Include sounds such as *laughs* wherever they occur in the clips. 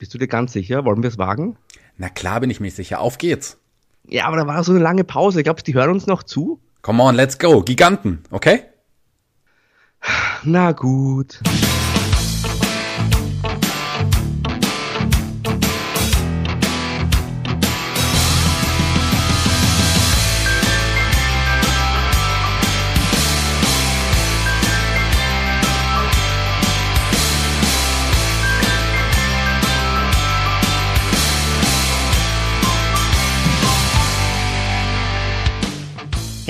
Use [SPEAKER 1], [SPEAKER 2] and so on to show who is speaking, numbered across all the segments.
[SPEAKER 1] Bist du dir ganz sicher? Wollen wir es wagen?
[SPEAKER 2] Na klar bin ich mir sicher. Auf geht's.
[SPEAKER 1] Ja, aber da war so eine lange Pause. Glaubst du, die hören uns noch zu?
[SPEAKER 2] Come on, let's go. Giganten, okay?
[SPEAKER 1] Na gut.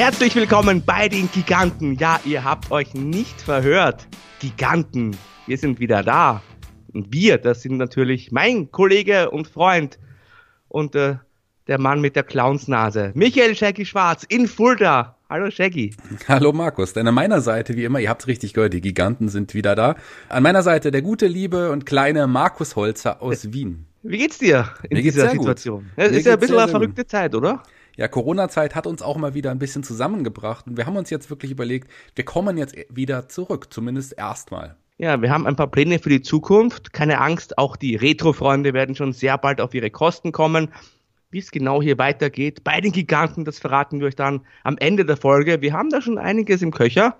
[SPEAKER 1] Herzlich willkommen bei den Giganten. Ja, ihr habt euch nicht verhört. Giganten, wir sind wieder da. Und wir, das sind natürlich mein Kollege und Freund und äh, der Mann mit der Clownsnase, Michael Shaggy Schwarz in Fulda. Hallo Shaggy.
[SPEAKER 2] Hallo Markus, denn an meiner Seite, wie immer, ihr habt richtig gehört, die Giganten sind wieder da. An meiner Seite der gute, liebe und kleine Markus Holzer aus Wien.
[SPEAKER 1] Wie geht's dir in Mir dieser Situation? Es ist ja ein bisschen eine verrückte Zeit, oder?
[SPEAKER 2] Ja, Corona-Zeit hat uns auch mal wieder ein bisschen zusammengebracht und wir haben uns jetzt wirklich überlegt, wir kommen jetzt wieder zurück, zumindest erstmal.
[SPEAKER 1] Ja, wir haben ein paar Pläne für die Zukunft. Keine Angst, auch die Retro-Freunde werden schon sehr bald auf ihre Kosten kommen. Wie es genau hier weitergeht bei den Giganten, das verraten wir euch dann am Ende der Folge. Wir haben da schon einiges im Köcher,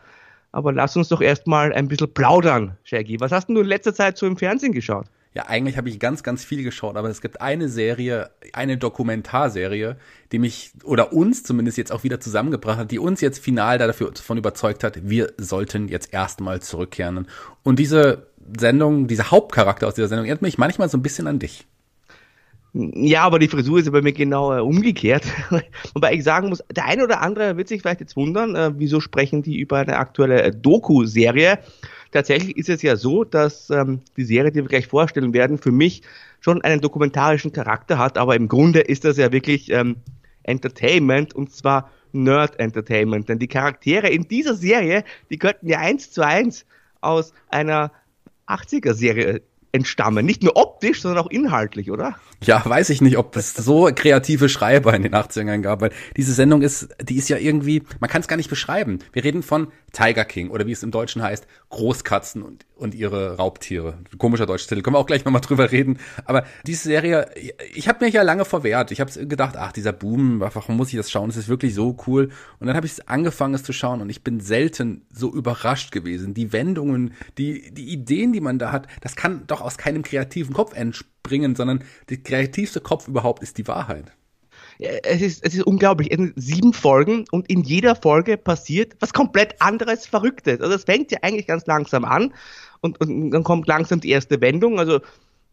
[SPEAKER 1] aber lass uns doch erstmal ein bisschen plaudern, Shaggy. Was hast denn du in letzter Zeit so im Fernsehen geschaut?
[SPEAKER 2] Ja, eigentlich habe ich ganz, ganz viel geschaut, aber es gibt eine Serie, eine Dokumentarserie, die mich oder uns zumindest jetzt auch wieder zusammengebracht hat, die uns jetzt final davon überzeugt hat, wir sollten jetzt erstmal zurückkehren. Und diese Sendung, dieser Hauptcharakter aus dieser Sendung erinnert mich manchmal so ein bisschen an dich.
[SPEAKER 1] Ja, aber die Frisur ist bei mir genau äh, umgekehrt. *laughs* Wobei ich sagen muss, der eine oder andere wird sich vielleicht jetzt wundern, äh, wieso sprechen die über eine aktuelle äh, Doku-Serie. Tatsächlich ist es ja so, dass ähm, die Serie, die wir gleich vorstellen werden, für mich schon einen dokumentarischen Charakter hat, aber im Grunde ist das ja wirklich ähm, Entertainment und zwar Nerd Entertainment. Denn die Charaktere in dieser Serie, die könnten ja eins zu eins aus einer 80er-Serie entstammen. Nicht nur optisch, sondern auch inhaltlich, oder?
[SPEAKER 2] Ja, weiß ich nicht, ob es so kreative Schreiber in den 80ern gab, weil diese Sendung ist, die ist ja irgendwie, man kann es gar nicht beschreiben. Wir reden von Tiger King oder wie es im Deutschen heißt, Großkatzen und, und ihre Raubtiere. Komischer deutscher Titel, können wir auch gleich nochmal drüber reden. Aber diese Serie, ich habe mich ja lange verwehrt. Ich habe gedacht, ach, dieser Boom, warum muss ich das schauen? Es ist wirklich so cool. Und dann habe ich angefangen, es zu schauen und ich bin selten so überrascht gewesen. Die Wendungen, die, die Ideen, die man da hat, das kann doch aus keinem kreativen Kopf entspringen, sondern der kreativste Kopf überhaupt ist die Wahrheit
[SPEAKER 1] es ist, es ist unglaublich. Es sind sieben Folgen und in jeder Folge passiert was komplett anderes, Verrücktes. Also es fängt ja eigentlich ganz langsam an und, und dann kommt langsam die erste Wendung. Also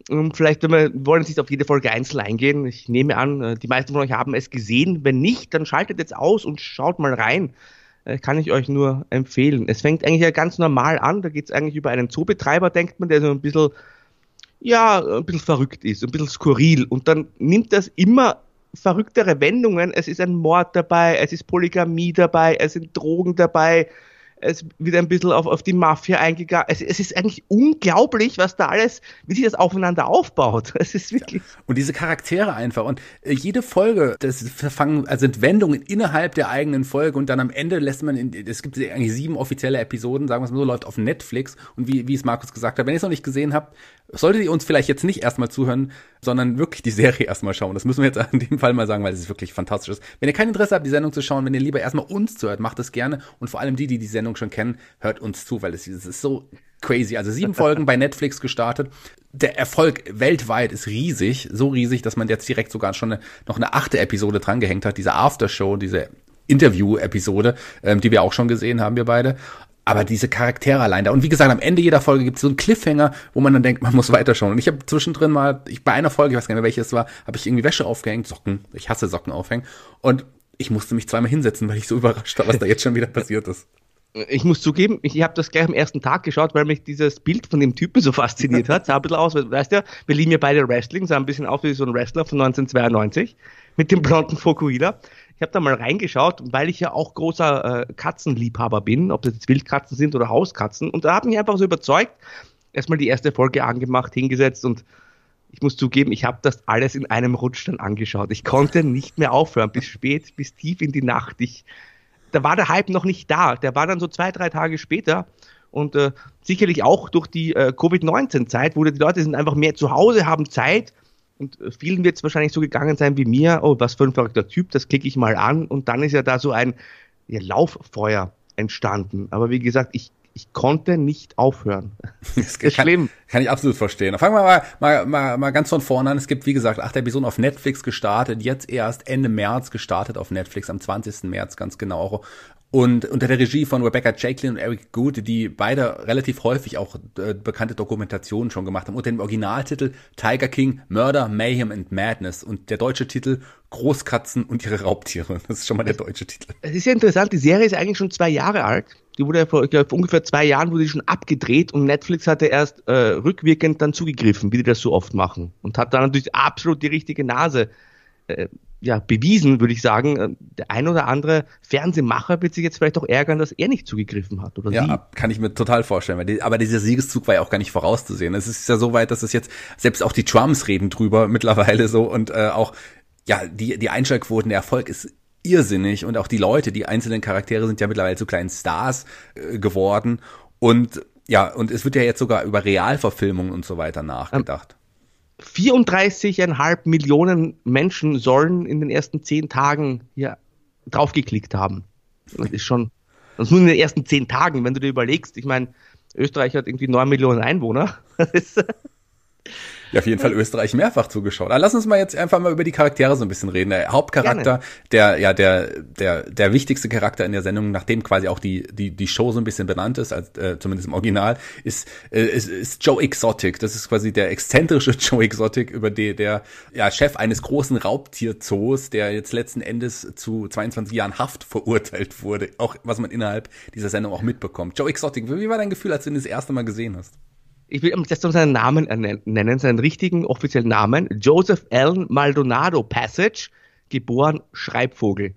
[SPEAKER 1] ähm, vielleicht wenn wir wollen nicht auf jede Folge einzeln eingehen. Ich nehme an, äh, die meisten von euch haben es gesehen. Wenn nicht, dann schaltet jetzt aus und schaut mal rein. Äh, kann ich euch nur empfehlen. Es fängt eigentlich ja ganz normal an. Da geht es eigentlich über einen Zoobetreiber, denkt man, der so ein bisschen ja, ein bisschen verrückt ist, ein bisschen skurril. Und dann nimmt das immer verrücktere Wendungen. Es ist ein Mord dabei, es ist Polygamie dabei, es sind Drogen dabei, es wird ein bisschen auf, auf die Mafia eingegangen. Es, es ist eigentlich unglaublich, was da alles, wie sich das aufeinander aufbaut. *laughs* Es ist wirklich.
[SPEAKER 2] Und diese Charaktere einfach. Und äh, jede Folge, das verfangen, also sind Wendungen innerhalb der eigenen Folge und dann am Ende lässt man, in, es gibt eigentlich sieben offizielle Episoden, sagen wir es mal so, läuft auf Netflix. Und wie, wie es Markus gesagt hat, wenn ihr es noch nicht gesehen habt, solltet ihr uns vielleicht jetzt nicht erstmal zuhören, sondern wirklich die Serie erstmal schauen. Das müssen wir jetzt *laughs* in dem Fall mal sagen, weil es wirklich fantastisch ist. Wenn ihr kein Interesse habt, die Sendung zu schauen, wenn ihr lieber erstmal uns zuhört, macht es gerne. Und vor allem die, die die Sendung schon kennen, hört uns zu, weil es, es ist so crazy. Also sieben *laughs* Folgen bei Netflix gestartet. Der Erfolg weltweit ist riesig, so riesig, dass man jetzt direkt sogar schon eine, noch eine achte Episode drangehängt hat, diese Aftershow, diese Interview-Episode, ähm, die wir auch schon gesehen haben, wir beide aber diese Charaktere allein da. Und wie gesagt, am Ende jeder Folge gibt es so einen Cliffhanger, wo man dann denkt, man muss weiterschauen. Und ich habe zwischendrin mal, ich bei einer Folge, ich weiß gar nicht mehr welche es war, habe ich irgendwie Wäsche aufgehängt, Socken. Ich hasse Socken aufhängen. Und ich musste mich zweimal hinsetzen, weil ich so überrascht war, was da jetzt schon wieder passiert ist.
[SPEAKER 1] Ich muss zugeben, ich habe das gleich am ersten Tag geschaut, weil mich dieses Bild von dem Typen so fasziniert hat. Sah ein bisschen aus, weißt du, wir lieben ja beide Wrestling, sah ein bisschen aus wie so ein Wrestler von 1992 mit dem blonden Fokuhila. Ich habe da mal reingeschaut, weil ich ja auch großer äh, Katzenliebhaber bin, ob das jetzt Wildkatzen sind oder Hauskatzen. Und da hat mich einfach so überzeugt, erstmal die erste Folge angemacht, hingesetzt und ich muss zugeben, ich habe das alles in einem Rutsch dann angeschaut. Ich konnte nicht mehr aufhören, bis spät, bis tief in die Nacht. Ich, da war der Hype noch nicht da. Der war dann so zwei, drei Tage später Und äh, sicherlich auch durch die äh, Covid-19-Zeit, wo die Leute sind einfach mehr zu Hause, haben Zeit. Und äh, vielen wird es wahrscheinlich so gegangen sein wie mir, oh, was für ein verrückter Typ, das klicke ich mal an. Und dann ist ja da so ein ja, Lauffeuer entstanden. Aber wie gesagt, ich ich konnte nicht aufhören. *laughs*
[SPEAKER 2] Das ist schlimm. Kann ich absolut verstehen. Fangen wir mal, mal, mal, mal ganz von vorne an. Es gibt, wie gesagt, acht Episoden auf Netflix gestartet, jetzt erst Ende März gestartet auf Netflix, am 20. März ganz genau. Und unter der Regie von Rebecca Jacqueline und Eric Good, die beide relativ häufig auch äh, bekannte Dokumentationen schon gemacht haben, unter dem Originaltitel Tiger King, Murder, Mayhem and Madness und der deutsche Titel Großkatzen und ihre Raubtiere. Das ist schon mal der deutsche Titel.
[SPEAKER 1] Es ist ja interessant, die Serie ist eigentlich schon zwei Jahre alt. Die wurde ja vor, ich glaube, vor ungefähr zwei Jahren wurde die schon abgedreht und Netflix hatte erst äh, rückwirkend dann zugegriffen, wie die das so oft machen. Und hat dann natürlich absolut die richtige Nase äh, ja, bewiesen, würde ich sagen. Äh, der ein oder andere Fernsehmacher wird sich jetzt vielleicht auch ärgern, dass er nicht zugegriffen hat, oder
[SPEAKER 2] Ja,
[SPEAKER 1] sie.
[SPEAKER 2] kann ich mir total vorstellen. Die, aber dieser Siegeszug war ja auch gar nicht vorauszusehen. Es ist ja so weit, dass es jetzt, selbst auch die Trumps reden drüber *laughs* mittlerweile so und äh, auch, ja, die, die Einschaltquoten, der Erfolg ist irrsinnig und auch die Leute, die einzelnen Charaktere sind ja mittlerweile zu kleinen Stars äh, geworden und ja, und es wird ja jetzt sogar über Realverfilmungen und so weiter nachgedacht.
[SPEAKER 1] 34,5 Millionen Menschen sollen in den ersten zehn Tagen hier draufgeklickt haben. Das ist schon, das ist nur in den ersten zehn Tagen, wenn du dir überlegst. Ich meine, Österreich hat irgendwie neun Millionen Einwohner. *laughs* Das ist,
[SPEAKER 2] ja, auf jeden Fall Österreich mehrfach zugeschaut. Aber lass uns mal jetzt einfach mal über die Charaktere so ein bisschen reden. Der Hauptcharakter, Gerne. der, ja, der, der, der wichtigste Charakter in der Sendung, nachdem quasi auch die, die, die Show so ein bisschen benannt ist, als, äh, zumindest im Original, ist, äh, ist, ist Joe Exotic. Das ist quasi der exzentrische *laughs* Joe Exotic, über die, der, ja, Chef eines großen Raubtierzoos, der jetzt letzten Endes zu 22 Jahren Haft verurteilt wurde. Auch, was man innerhalb dieser Sendung auch mitbekommt. Joe Exotic, wie war dein Gefühl, als du ihn das erste Mal gesehen hast?
[SPEAKER 1] Ich will jetzt um seinen Namen nennen, seinen richtigen offiziellen Namen, Joseph Allen Maldonado Passage, geboren Schreibvogel.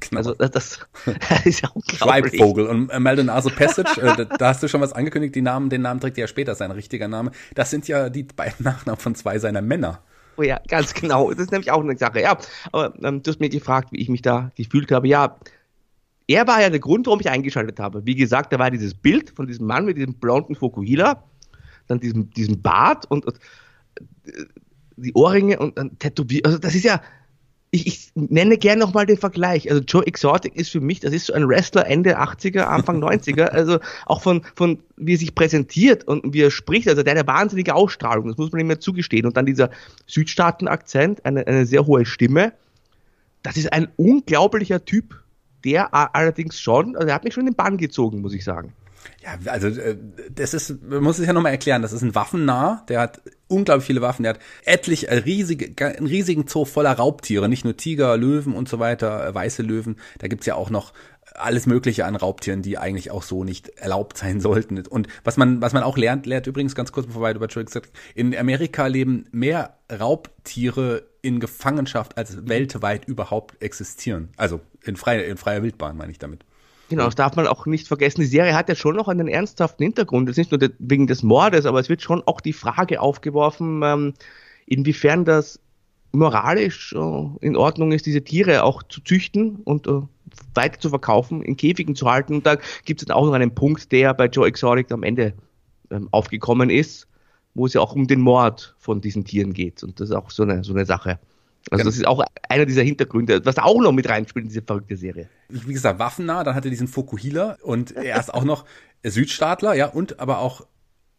[SPEAKER 2] Genau. Also das, das *laughs* ist ja unglaublich. Schreibvogel und äh, Maldonado Passage, äh, da hast du schon was angekündigt, die Namen, den Namen trägt ja später sein richtiger Name. Das sind ja die beiden *laughs* Nachnamen von zwei seiner Männer.
[SPEAKER 1] Oh ja, ganz genau. Das ist nämlich auch eine Sache. Ja, aber ähm, du hast mir gefragt, wie ich mich da gefühlt habe. Ja, er war ja der Grund, warum ich eingeschaltet habe. Wie gesagt, da war dieses Bild von diesem Mann mit diesem blonden Fokuhila dann diesem, diesem Bart und, und die Ohrringe und dann Tätowier. Also das ist ja, ich, ich nenne gerne nochmal den Vergleich. Also Joe Exotic ist für mich, das ist so ein Wrestler Ende 80er, Anfang *laughs* 90er. Also auch von, von wie er sich präsentiert und wie er spricht. Also der hat eine wahnsinnige Ausstrahlung, das muss man ihm ja zugestehen. Und dann dieser Südstaaten-Akzent, eine, eine sehr hohe Stimme. Das ist ein unglaublicher Typ. Der allerdings schon, also er hat mich schon in den Bann gezogen, muss ich sagen.
[SPEAKER 2] Ja, also äh, das ist, man muss es ja nochmal erklären, das ist ein Waffennah, der hat unglaublich viele Waffen, der hat etlich äh, riesige, einen riesigen Zoo voller Raubtiere, nicht nur Tiger, Löwen und so weiter, äh, weiße Löwen, da gibt's ja auch noch alles Mögliche an Raubtieren, die eigentlich auch so nicht erlaubt sein *laughs* sollten. Und was man, was man auch lernt, lernt übrigens ganz kurz bevor wir über Trick sagt, in Amerika leben mehr Raubtiere in Gefangenschaft als weltweit überhaupt existieren. Also in freier, in freier Wildbahn meine ich damit.
[SPEAKER 1] Genau, das darf man auch nicht vergessen. Die Serie hat ja schon noch einen ernsthaften Hintergrund. Es ist nicht nur wegen des Mordes, aber es wird schon auch die Frage aufgeworfen, ähm, inwiefern das moralisch äh, in Ordnung ist, diese Tiere auch zu züchten und äh, weiter zu verkaufen, in Käfigen zu halten. Und da gibt es dann auch noch einen Punkt, der bei Joe Exotic am Ende ähm, aufgekommen ist, wo es ja auch um den Mord von diesen Tieren geht. Und das ist auch so eine, so eine Sache. Also genau. das ist auch einer dieser Hintergründe, was auch noch mit reinspielt in diese verrückte Serie.
[SPEAKER 2] Wie gesagt, waffennah, dann hat er diesen Fokuhila und er ist auch noch Südstaatler, ja, und aber auch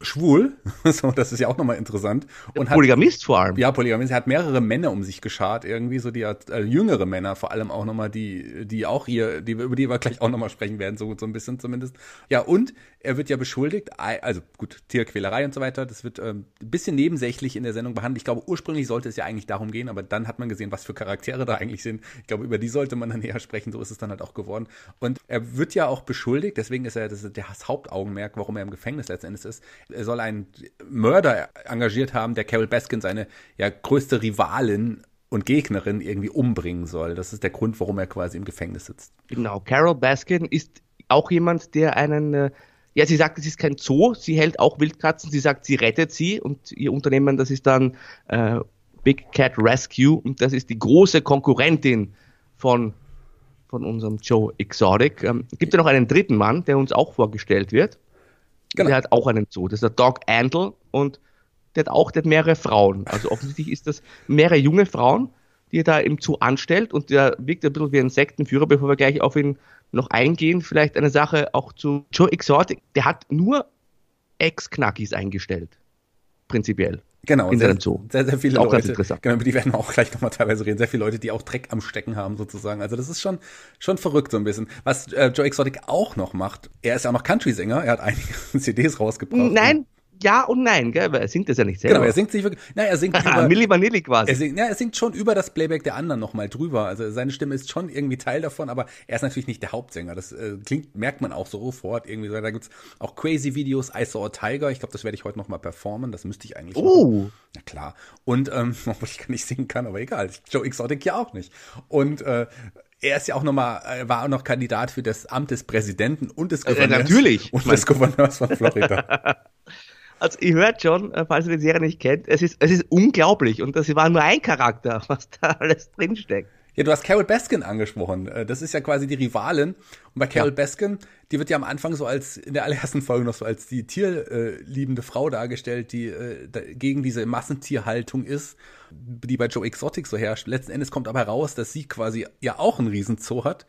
[SPEAKER 2] schwul, *laughs* so, das ist ja auch nochmal interessant.
[SPEAKER 1] Und Polygamist hat, vor allem.
[SPEAKER 2] Ja, Polygamist. Er hat mehrere Männer um sich geschart, irgendwie, so die hat, äh, jüngere Männer, vor allem auch nochmal die, die auch hier, die, über die wir gleich auch nochmal sprechen werden, so, so ein bisschen zumindest. Ja, und er wird ja beschuldigt, also gut, Tierquälerei und so weiter, das wird ähm, ein bisschen nebensächlich in der Sendung behandelt. Ich glaube, ursprünglich sollte es ja eigentlich darum gehen, aber dann hat man gesehen, was für Charaktere da eigentlich sind. Ich glaube, über die sollte man dann eher sprechen, so ist es dann halt auch geworden. Und er wird ja auch beschuldigt, deswegen ist er das, ist das Hauptaugenmerk, warum er im Gefängnis letztendlich ist. Er soll einen Mörder engagiert haben, der Carol Baskin, seine ja größte Rivalin und Gegnerin irgendwie umbringen soll. Das ist der Grund, warum er quasi im Gefängnis sitzt.
[SPEAKER 1] Genau, Carol Baskin ist auch jemand, der einen äh, ja, sie sagt, es ist kein Zoo, sie hält auch Wildkatzen, sie sagt, sie rettet sie und ihr Unternehmen, das ist dann äh, Big Cat Rescue und das ist die große Konkurrentin von, von unserem Joe Exotic. Ähm, gibt ja noch einen dritten Mann, der uns auch vorgestellt wird. Genau. Der hat auch einen Zoo. Das ist der Dog Andel und der hat auch, der hat mehrere Frauen. Also offensichtlich ist das mehrere junge Frauen, die er da im Zoo anstellt und der wirkt ein bisschen wie ein Sektenführer, bevor wir gleich auf ihn noch eingehen. Vielleicht eine Sache auch zu Joe Exotic. Der hat nur Ex-Knackis eingestellt. Prinzipiell.
[SPEAKER 2] Genau,
[SPEAKER 1] in
[SPEAKER 2] sehr,
[SPEAKER 1] Zoo.
[SPEAKER 2] sehr, sehr viele
[SPEAKER 1] auch
[SPEAKER 2] Leute.
[SPEAKER 1] Ganz interessant.
[SPEAKER 2] Genau, über die werden wir auch gleich nochmal teilweise reden. Sehr viele Leute, die auch Dreck am Stecken haben, sozusagen. Also das ist schon, schon verrückt so ein bisschen. Was äh, Joe Exotic auch noch macht, er ist ja auch noch Country-Sänger, er hat einige *laughs* CDs rausgebracht.
[SPEAKER 1] Nein, ja und nein, gell? weil er singt das ja nicht selber.
[SPEAKER 2] Genau, er singt sich wirklich, nein, er singt *laughs* über,
[SPEAKER 1] Milli Vanilli quasi.
[SPEAKER 2] Er singt, ja, er singt schon über das Playback der anderen nochmal drüber. Also seine Stimme ist schon irgendwie Teil davon, aber er ist natürlich nicht der Hauptsänger. Das äh, klingt, merkt man auch sofort irgendwie. Da gibt's auch crazy Videos, I Saw a Tiger. Ich glaube, das werde ich heute nochmal performen. Das müsste ich eigentlich.
[SPEAKER 1] Oh.
[SPEAKER 2] Machen. Na klar. Und, ähm, *laughs* obwohl ich gar nicht singen kann, aber egal. Joe Exotic ja auch nicht. Und äh, er ist ja auch nochmal, war auch noch Kandidat für das Amt des Präsidenten und des
[SPEAKER 1] Gouverneurs. Äh, natürlich.
[SPEAKER 2] Und des Gouverneurs von Florida. *laughs*
[SPEAKER 1] Also ihr hört schon, äh, falls ihr die Serie nicht kennt, es ist, es ist unglaublich und das war nur ein Charakter, *laughs* was da alles drinsteckt.
[SPEAKER 2] Ja, du hast Carol Baskin angesprochen. Äh, das ist ja quasi die Rivalin. Und bei Carol ja. Baskin, die wird ja am Anfang so als, in der allerersten Folge noch so als die tierliebende Frau dargestellt, die äh, gegen diese Massentierhaltung ist, die bei Joe Exotic so herrscht. Letzten Endes kommt aber heraus, dass sie quasi ja auch einen Riesenzoo hat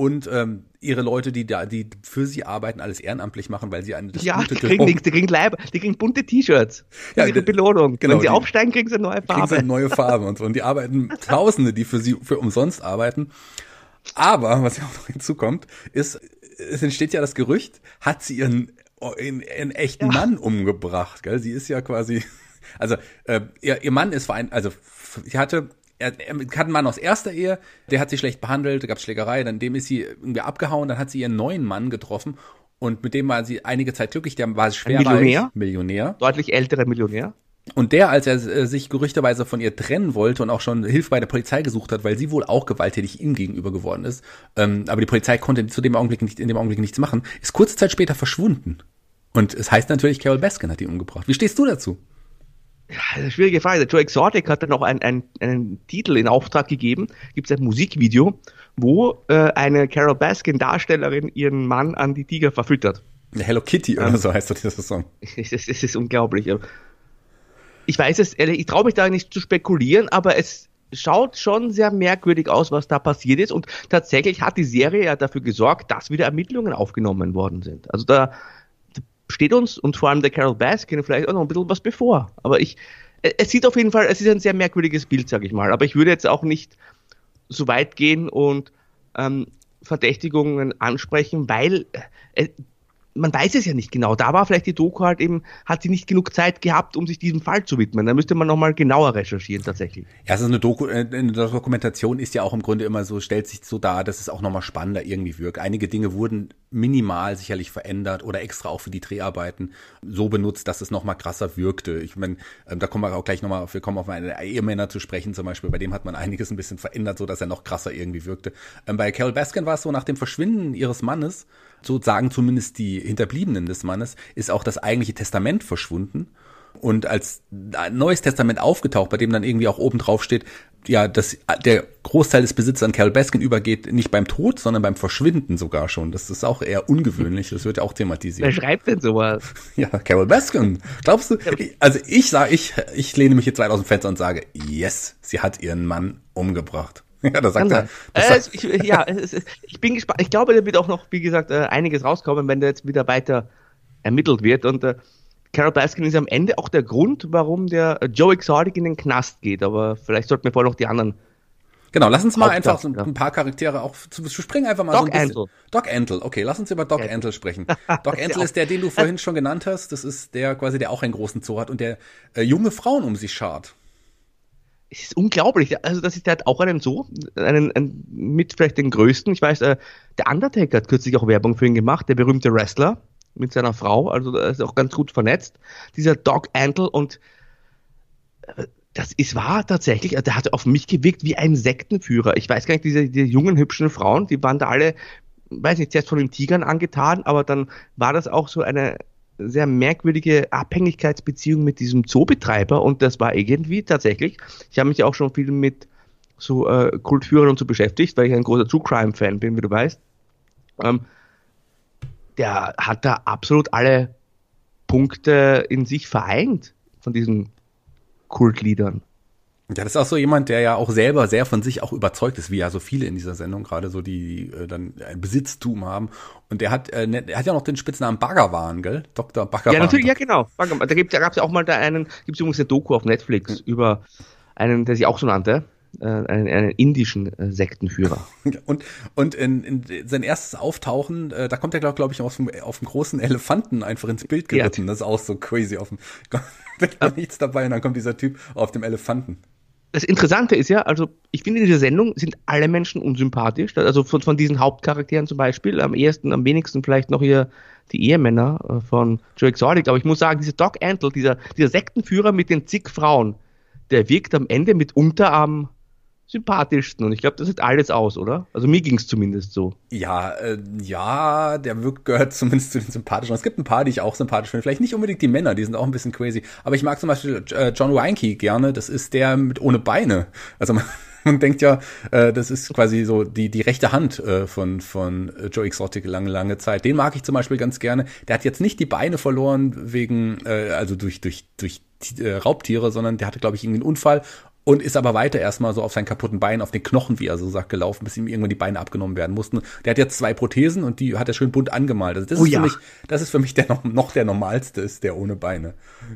[SPEAKER 2] und ähm, ihre Leute, die da, die für sie arbeiten, alles ehrenamtlich machen, weil sie eine
[SPEAKER 1] das ja, die kriegen nichts, die kriegen Leiber, die kriegen bunte T-Shirts. Ja, ihre Belohnung.
[SPEAKER 2] Genau,
[SPEAKER 1] Wenn sie die, aufsteigen, kriegen sie eine neue Farbe. Kriegen sie
[SPEAKER 2] neue Farbe und so. Und die arbeiten Tausende, die für sie für umsonst arbeiten. Aber was ja auch noch hinzukommt, ist, es entsteht ja das Gerücht, hat sie ihren, ihren, ihren echten ja. Mann umgebracht, gell? Sie ist ja quasi, also äh, ihr, ihr Mann ist verein, also sie hatte er, er hat einen Mann aus erster Ehe, der hat sie schlecht behandelt, da gab es Schlägerei, dann dem ist sie irgendwie abgehauen, dann hat sie ihren neuen Mann getroffen und mit dem war sie einige Zeit glücklich, der war schwer
[SPEAKER 1] Ein Millionär?
[SPEAKER 2] Millionär.
[SPEAKER 1] Deutlich älterer Millionär.
[SPEAKER 2] Und der, als er äh, sich gerüchteweise von ihr trennen wollte und auch schon Hilfe bei der Polizei gesucht hat, weil sie wohl auch gewalttätig ihm gegenüber geworden ist, ähm, aber die Polizei konnte zu dem Augenblick nicht, in dem Augenblick nichts machen, ist kurze Zeit später verschwunden. Und es heißt natürlich, Carol Baskin hat ihn umgebracht. Wie stehst du dazu?
[SPEAKER 1] Ja, schwierige Frage. Joe Exotic hat dann auch einen, einen, einen Titel in Auftrag gegeben. Gibt es ein Musikvideo, wo äh, eine Carol Baskin Darstellerin ihren Mann an die Tiger verfüttert.
[SPEAKER 2] Hello Kitty oder ähm, so heißt das dieser Song.
[SPEAKER 1] Es, es, es ist unglaublich. Ich weiß es, ich traue mich da nicht zu spekulieren, aber es schaut schon sehr merkwürdig aus, was da passiert ist. Und tatsächlich hat die Serie ja dafür gesorgt, dass wieder Ermittlungen aufgenommen worden sind. Also da steht uns und vor allem der Carol Baskin vielleicht auch noch ein bisschen was bevor. Aber ich, es sieht auf jeden Fall, es ist ein sehr merkwürdiges Bild, sage ich mal. Aber ich würde jetzt auch nicht so weit gehen und ähm, Verdächtigungen ansprechen, weil äh, man weiß es ja nicht genau. Da war vielleicht die Doku halt eben, hat sie nicht genug Zeit gehabt, um sich diesem Fall zu widmen. Da müsste man nochmal genauer recherchieren tatsächlich.
[SPEAKER 2] Ja, also eine, Doku, äh, eine Dokumentation ist ja auch im Grunde immer so, stellt sich so dar, dass es auch nochmal spannender irgendwie wirkt. Einige Dinge wurden minimal sicherlich verändert oder extra auch für die Dreharbeiten so benutzt, dass es nochmal krasser wirkte. Ich meine, ähm, da kommen wir auch gleich nochmal, wir kommen auf meine Ehemänner zu sprechen zum Beispiel, bei dem hat man einiges ein bisschen verändert, so dass er noch krasser irgendwie wirkte. Ähm, bei Carol Baskin war es so, nach dem Verschwinden ihres Mannes so sagen zumindest die Hinterbliebenen des Mannes, ist auch das eigentliche Testament verschwunden. Und als ein neues Testament aufgetaucht, bei dem dann irgendwie auch oben drauf steht, ja, dass der Großteil des Besitzes an Carol Baskin übergeht, nicht beim Tod, sondern beim Verschwinden sogar schon. Das ist auch eher ungewöhnlich. Das wird ja auch thematisiert.
[SPEAKER 1] Wer schreibt denn sowas?
[SPEAKER 2] Ja, Carol Baskin. Glaubst du? Also ich sage, ich, ich lehne mich jetzt weit aus dem Fenster und sage, yes, sie hat ihren Mann umgebracht. *laughs*
[SPEAKER 1] Ja, das sagt er. Das äh, ich, ja, ich bin gespannt. Ich glaube, da wird auch noch, wie gesagt, äh, einiges rauskommen, wenn da jetzt wieder weiter ermittelt wird. Und äh, Carol Baskin ist am Ende auch der Grund, warum der Joe Exotic in den Knast geht. Aber vielleicht sollten wir vorher noch die anderen
[SPEAKER 2] Genau, lass uns mal einfach so ein paar Charaktere auch zu, zu springen einfach mal
[SPEAKER 1] Doc
[SPEAKER 2] so ein
[SPEAKER 1] bisschen. Antle.
[SPEAKER 2] Doc Antle, okay, lass uns über Doc Antle, Antle sprechen. *laughs* Doc Antle ist der, den du *laughs* vorhin schon genannt hast. Das ist der quasi, der auch einen großen Zoo hat und der äh, junge Frauen um sich schart
[SPEAKER 1] es ist unglaublich. Also, das ist hat auch einen so, einen, einen mit vielleicht den größten. Ich weiß, äh, der Undertaker hat kürzlich auch Werbung für ihn gemacht, der berühmte Wrestler mit seiner Frau. Also, er ist auch ganz gut vernetzt. Dieser Doc Antle und äh, das ist wahr tatsächlich. Der hat auf mich gewirkt wie ein Sektenführer. Ich weiß gar nicht, diese, diese jungen, hübschen Frauen, die waren da alle, weiß nicht, zuerst von den Tigern angetan, aber dann war das auch so eine, sehr merkwürdige Abhängigkeitsbeziehung mit diesem Zoobetreiber und das war irgendwie tatsächlich, ich habe mich auch schon viel mit so äh, Kultführern und so beschäftigt, weil ich ein großer True Crime Fan bin, wie du weißt. Ähm, der hat da absolut alle Punkte in sich vereint von diesen Kultliedern.
[SPEAKER 2] Ja, das ist auch so jemand, der ja auch selber sehr von sich auch überzeugt ist, wie ja so viele in dieser Sendung, gerade so die, äh, dann ein Besitztum haben. Und der hat, äh, ne, der hat ja noch den Spitznamen Baggerwan, gell? Dr. Baggerwan.
[SPEAKER 1] Ja, natürlich, ja genau. Da, gibt, da gab es ja auch mal da einen, gibt es übrigens eine Doku auf Netflix mhm. über einen, der sich auch so nannte, äh, einen, einen indischen äh, Sektenführer. *laughs*
[SPEAKER 2] Und, und in, in sein erstes Auftauchen, äh, da kommt er, glaube glaub ich, auf dem, auf dem großen Elefanten einfach ins Bild geritten. Ja. Das ist auch so crazy. Auf dem, *laughs* da nichts dabei und dann kommt dieser Typ auf dem Elefanten
[SPEAKER 1] das Interessante ist ja, also ich finde in dieser Sendung sind alle Menschen unsympathisch. Also von, von diesen Hauptcharakteren zum Beispiel, am ehesten, am wenigsten vielleicht noch hier die Ehemänner äh, von Joe Exotic. Aber ich muss sagen, dieser Doc Antle, dieser, dieser Sektenführer mit den zig Frauen, der wirkt am Ende mitunter am sympathischsten. Und ich glaube, das sieht alles aus, oder? Also mir ging es zumindest so.
[SPEAKER 2] Ja, äh, ja, der gehört *laughs* zumindest zu den sympathischen. Es gibt ein paar, die ich auch sympathisch finde. Vielleicht nicht unbedingt die Männer, die sind auch ein bisschen crazy. Aber ich mag zum Beispiel äh, John Weinke gerne. Das ist der mit ohne Beine. Also *laughs* man, man denkt ja, äh, das ist quasi so die, die rechte Hand äh, von, von Joe Exotic lange, lange Zeit. Den mag ich zum Beispiel ganz gerne. Der hat jetzt nicht die Beine verloren wegen, äh, also durch, durch, durch äh, Raubtiere, sondern der hatte, glaube ich, irgendwie einen Unfall und ist aber weiter erstmal so auf seinen kaputten Beinen, auf den Knochen, wie er so sagt, gelaufen, bis ihm irgendwann die Beine abgenommen werden mussten. Der hat jetzt zwei Prothesen und die hat er schön bunt angemalt. Also das oh, ist ja. für mich, das ist für mich der noch, noch der normalste ist, der ohne Beine.